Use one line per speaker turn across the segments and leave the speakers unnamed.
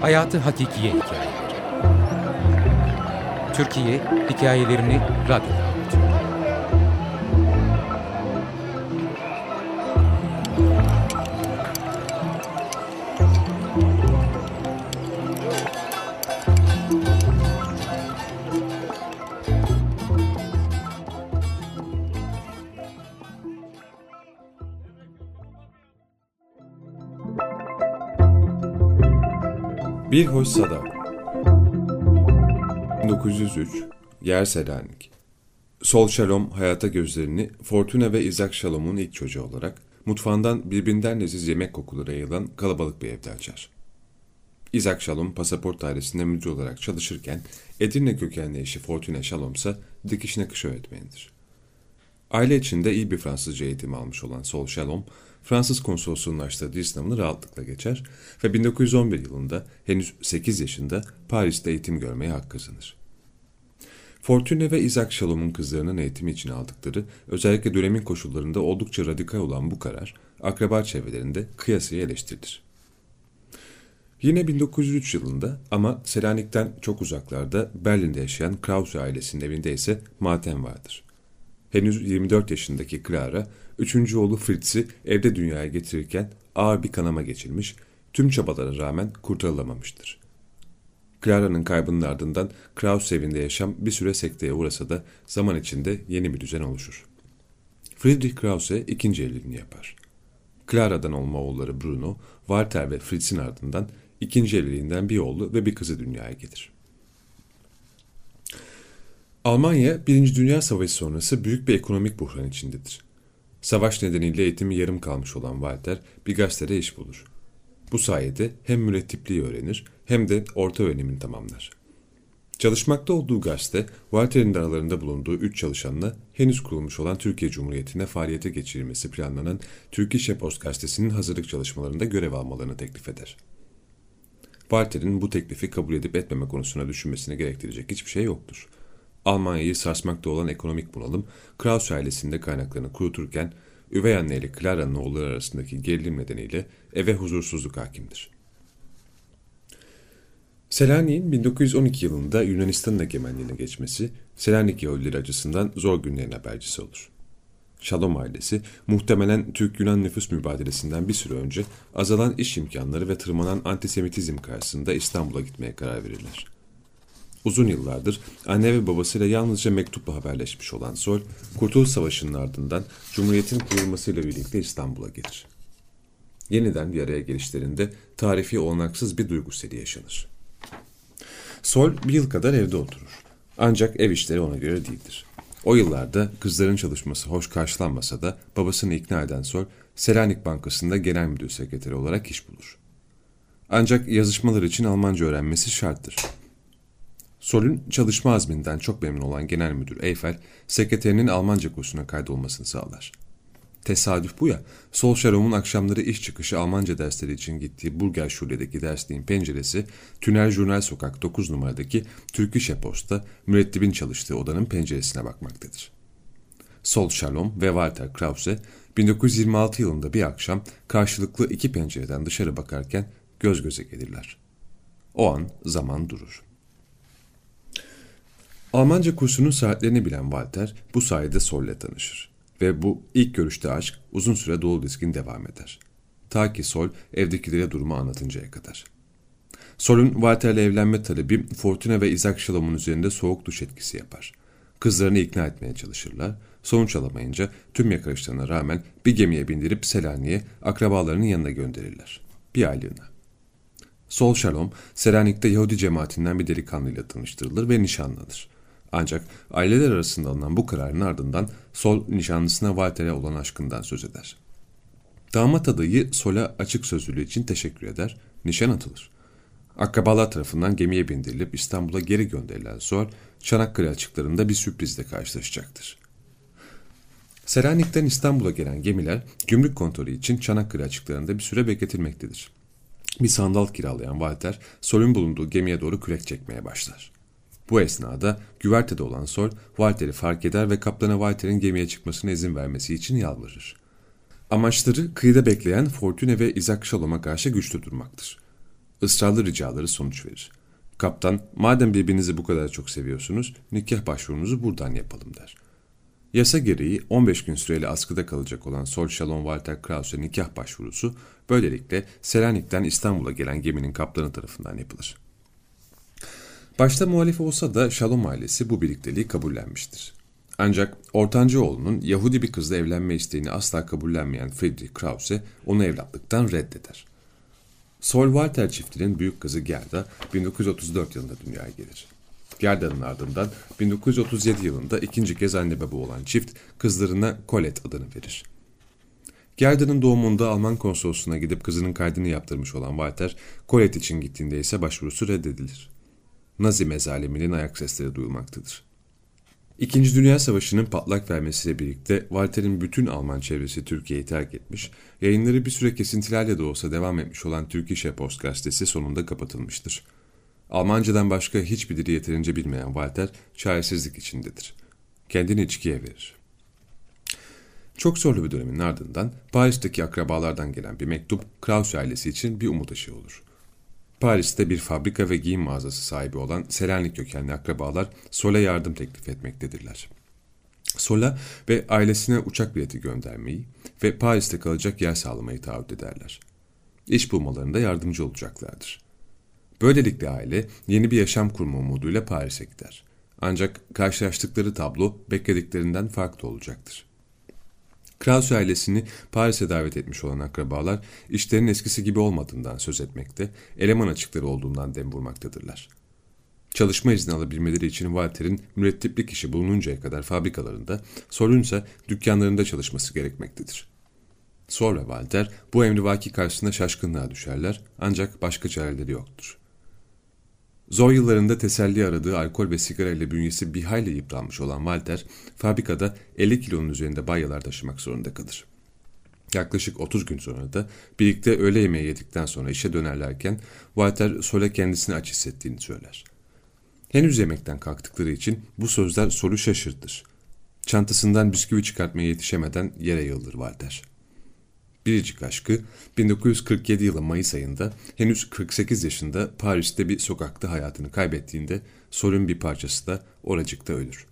Hayatı Hakikiye Hikayeleri Türkiye hikayelerini radyoda
Bir Hoş Sada 1903 Yer Selanik Sol Shalom hayata gözlerini Fortuna ve Isaac Shalom'un ilk çocuğu olarak mutfağından birbirinden leziz yemek kokuları yayılan kalabalık bir evde açar. Isaac Shalom pasaport dairesinde müdür olarak çalışırken Edirne kökenli eşi Fortuna Shalom ise dikiş nakış öğretmenidir. Aile içinde iyi bir Fransızca eğitimi almış olan Sol Shalom, Fransız konsolosluğunun açtığı sınavını rahatlıkla geçer ve 1911 yılında henüz 8 yaşında Paris'te eğitim görmeye hak kazanır. Fortune ve Isaac Shalom'un kızlarının eğitimi için aldıkları, özellikle dönemin koşullarında oldukça radikal olan bu karar, akraba çevrelerinde kıyasıya eleştirilir. Yine 1903 yılında ama Selanik'ten çok uzaklarda Berlin'de yaşayan Krause ailesinin evinde ise matem vardır. Henüz 24 yaşındaki Clara, üçüncü oğlu Fritz'i evde dünyaya getirirken ağır bir kanama geçirmiş, tüm çabalara rağmen kurtarılamamıştır. Clara'nın kaybının ardından Kraus evinde yaşam bir süre sekteye uğrasa da zaman içinde yeni bir düzen oluşur. Friedrich Krause ikinci evliliğini yapar. Clara'dan olma oğulları Bruno, Walter ve Fritz'in ardından ikinci evliliğinden bir oğlu ve bir kızı dünyaya gelir. Almanya, Birinci Dünya Savaşı sonrası büyük bir ekonomik buhran içindedir. Savaş nedeniyle eğitimi yarım kalmış olan Walter bir gazetede iş bulur. Bu sayede hem mürettipliği öğrenir hem de orta öğrenimini tamamlar. Çalışmakta olduğu gazete, Walter'in aralarında bulunduğu üç çalışanla henüz kurulmuş olan Türkiye Cumhuriyeti'ne faaliyete geçirilmesi planlanan Türkiye Post gazetesinin hazırlık çalışmalarında görev almalarını teklif eder. Walter'in bu teklifi kabul edip etmeme konusuna düşünmesine gerektirecek hiçbir şey yoktur. Almanya'yı sarsmakta olan ekonomik bunalım, Kraus ailesinde kaynaklarını kuruturken, üvey anne ile Clara'nın oğulları arasındaki gerilim nedeniyle eve huzursuzluk hakimdir. Selanik'in 1912 yılında Yunanistan'ın egemenliğine geçmesi, Selanik Yahudileri açısından zor günlerin habercisi olur. Shalom ailesi muhtemelen Türk-Yunan nüfus mübadelesinden bir süre önce azalan iş imkanları ve tırmanan antisemitizm karşısında İstanbul'a gitmeye karar verirler. Uzun yıllardır anne ve babasıyla yalnızca mektupla haberleşmiş olan Sol, Kurtuluş Savaşı'nın ardından Cumhuriyet'in kurulmasıyla birlikte İstanbul'a gelir. Yeniden bir araya gelişlerinde tarifi olanaksız bir duygu seli yaşanır. Sol bir yıl kadar evde oturur. Ancak ev işleri ona göre değildir. O yıllarda kızların çalışması hoş karşılanmasa da babasını ikna eden Sol, Selanik Bankası'nda genel müdür sekreteri olarak iş bulur. Ancak yazışmalar için Almanca öğrenmesi şarttır. Sol'ün çalışma azminden çok memnun olan genel müdür Eiffel, sekreterinin Almanca kursuna kaydolmasını sağlar. Tesadüf bu ya, Sol Şarom'un akşamları iş çıkışı Almanca dersleri için gittiği Burger Şule'deki dersliğin penceresi, Tünel Jurnal Sokak 9 numaradaki Türkische Post'ta mürettibin çalıştığı odanın penceresine bakmaktadır. Sol Shalom ve Walter Krause 1926 yılında bir akşam karşılıklı iki pencereden dışarı bakarken göz göze gelirler. O an zaman durur. Almanca kursunun saatlerini bilen Walter bu sayede Sol'le tanışır. Ve bu ilk görüşte aşk uzun süre dolu diskin devam eder. Ta ki Sol evdekilere durumu anlatıncaya kadar. Sol'un Walter'le evlenme talebi Fortuna ve Isaac Shalom'un üzerinde soğuk duş etkisi yapar. Kızlarını ikna etmeye çalışırlar. Sonuç alamayınca tüm yakarışlarına rağmen bir gemiye bindirip Selanik'e akrabalarının yanına gönderirler. Bir aylığına. Sol Shalom, Selanik'te Yahudi cemaatinden bir delikanlıyla tanıştırılır ve nişanlanır. Ancak aileler arasında alınan bu kararın ardından Sol nişanlısına Walter'e olan aşkından söz eder. Damat adayı Sol'a açık sözlülüğü için teşekkür eder, nişan atılır. Akrabalar tarafından gemiye bindirilip İstanbul'a geri gönderilen Sol, Çanakkale açıklarında bir sürprizle karşılaşacaktır. Selanik'ten İstanbul'a gelen gemiler gümrük kontrolü için Çanakkale açıklarında bir süre bekletilmektedir. Bir sandal kiralayan Walter, Sol'ün bulunduğu gemiye doğru kürek çekmeye başlar. Bu esnada güvertede olan Sol, Walter'i fark eder ve kaptana Walter'in gemiye çıkmasına izin vermesi için yalvarır. Amaçları kıyıda bekleyen Fortune ve Isaac Shalom'a karşı güçlü durmaktır. Israrlı ricaları sonuç verir. Kaptan, madem birbirinizi bu kadar çok seviyorsunuz, nikah başvurunuzu buradan yapalım der. Yasa gereği 15 gün süreli askıda kalacak olan Sol Shalom Walter Krause nikah başvurusu böylelikle Selanik'ten İstanbul'a gelen geminin kaptanı tarafından yapılır. Başta muhalif olsa da Shalom ailesi bu birlikteliği kabullenmiştir. Ancak ortancı oğlunun Yahudi bir kızla evlenme isteğini asla kabullenmeyen Friedrich Krause onu evlatlıktan reddeder. Sol Walter çiftinin büyük kızı Gerda 1934 yılında dünyaya gelir. Gerda'nın ardından 1937 yılında ikinci kez anne baba olan çift kızlarına Colette adını verir. Gerda'nın doğumunda Alman konsolosluğuna gidip kızının kaydını yaptırmış olan Walter, Colette için gittiğinde ise başvurusu reddedilir. Nazi mezaliminin ayak sesleri duyulmaktadır. İkinci Dünya Savaşı'nın patlak vermesiyle birlikte Walter'in bütün Alman çevresi Türkiye'yi terk etmiş, yayınları bir süre kesintilerle de olsa devam etmiş olan Türk İşe Post gazetesi sonunda kapatılmıştır. Almancadan başka hiçbir dili yeterince bilmeyen Walter çaresizlik içindedir. Kendini içkiye verir. Çok zorlu bir dönemin ardından Paris'teki akrabalardan gelen bir mektup Krause ailesi için bir umut ışığı olur. Paris'te bir fabrika ve giyim mağazası sahibi olan Selanik kökenli akrabalar Sol'a yardım teklif etmektedirler. Sol'a ve ailesine uçak bileti göndermeyi ve Paris'te kalacak yer sağlamayı taahhüt ederler. İş bulmalarında yardımcı olacaklardır. Böylelikle aile yeni bir yaşam kurma umuduyla Paris'e gider. Ancak karşılaştıkları tablo beklediklerinden farklı olacaktır. Krause ailesini Paris'e davet etmiş olan akrabalar işlerin eskisi gibi olmadığından söz etmekte, eleman açıkları olduğundan dem vurmaktadırlar. Çalışma izni alabilmeleri için Walter'in mürettiplik işi bulununcaya kadar fabrikalarında, Sol'ün ise dükkanlarında çalışması gerekmektedir. Sonra Walter bu emrivaki karşısında şaşkınlığa düşerler ancak başka çareleri yoktur. Zor yıllarında teselli aradığı alkol ve sigara ile bünyesi bir hayli yıpranmış olan Walter, fabrikada 50 kilonun üzerinde balyalar taşımak zorunda kalır. Yaklaşık 30 gün sonra da birlikte öğle yemeği yedikten sonra işe dönerlerken Walter Sol'e kendisini aç hissettiğini söyler. Henüz yemekten kalktıkları için bu sözler Sol'u şaşırtır. Çantasından bisküvi çıkartmaya yetişemeden yere yıldır Walter. Biricik aşkı 1947 yılı Mayıs ayında henüz 48 yaşında Paris'te bir sokakta hayatını kaybettiğinde sorun bir parçası da oracıkta ölür.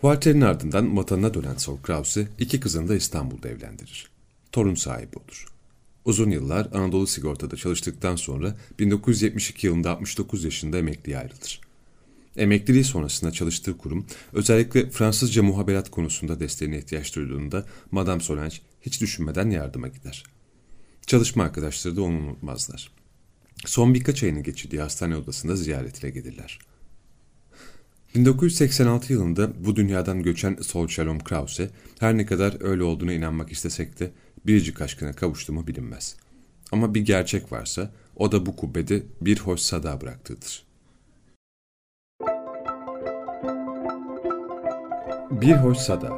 Walter'in ardından vatanına dönen Sol Krause iki kızını da İstanbul'da evlendirir. Torun sahibi olur. Uzun yıllar Anadolu Sigorta'da çalıştıktan sonra 1972 yılında 69 yaşında emekliye ayrılır. Emekliliği sonrasında çalıştığı kurum özellikle Fransızca muhaberat konusunda desteğine ihtiyaç duyduğunda Madame Solange hiç düşünmeden yardıma gider. Çalışma arkadaşları da onu unutmazlar. Son birkaç ayını geçirdiği hastane odasında ziyaretine gelirler. 1986 yılında bu dünyadan göçen Sol Shalom Krause her ne kadar öyle olduğuna inanmak istesek de biricik aşkına kavuştu mu bilinmez. Ama bir gerçek varsa o da bu kubbede bir hoş sada bıraktığıdır. Bir Hoş Sada.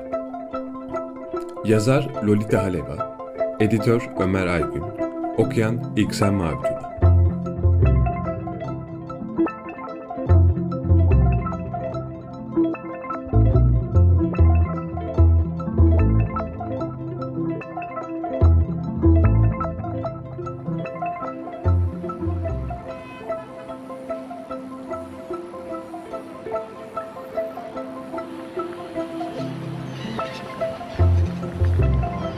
Yazar Lolita Haleva. Editör Ömer Aygün. Okuyan İksen Mavitulu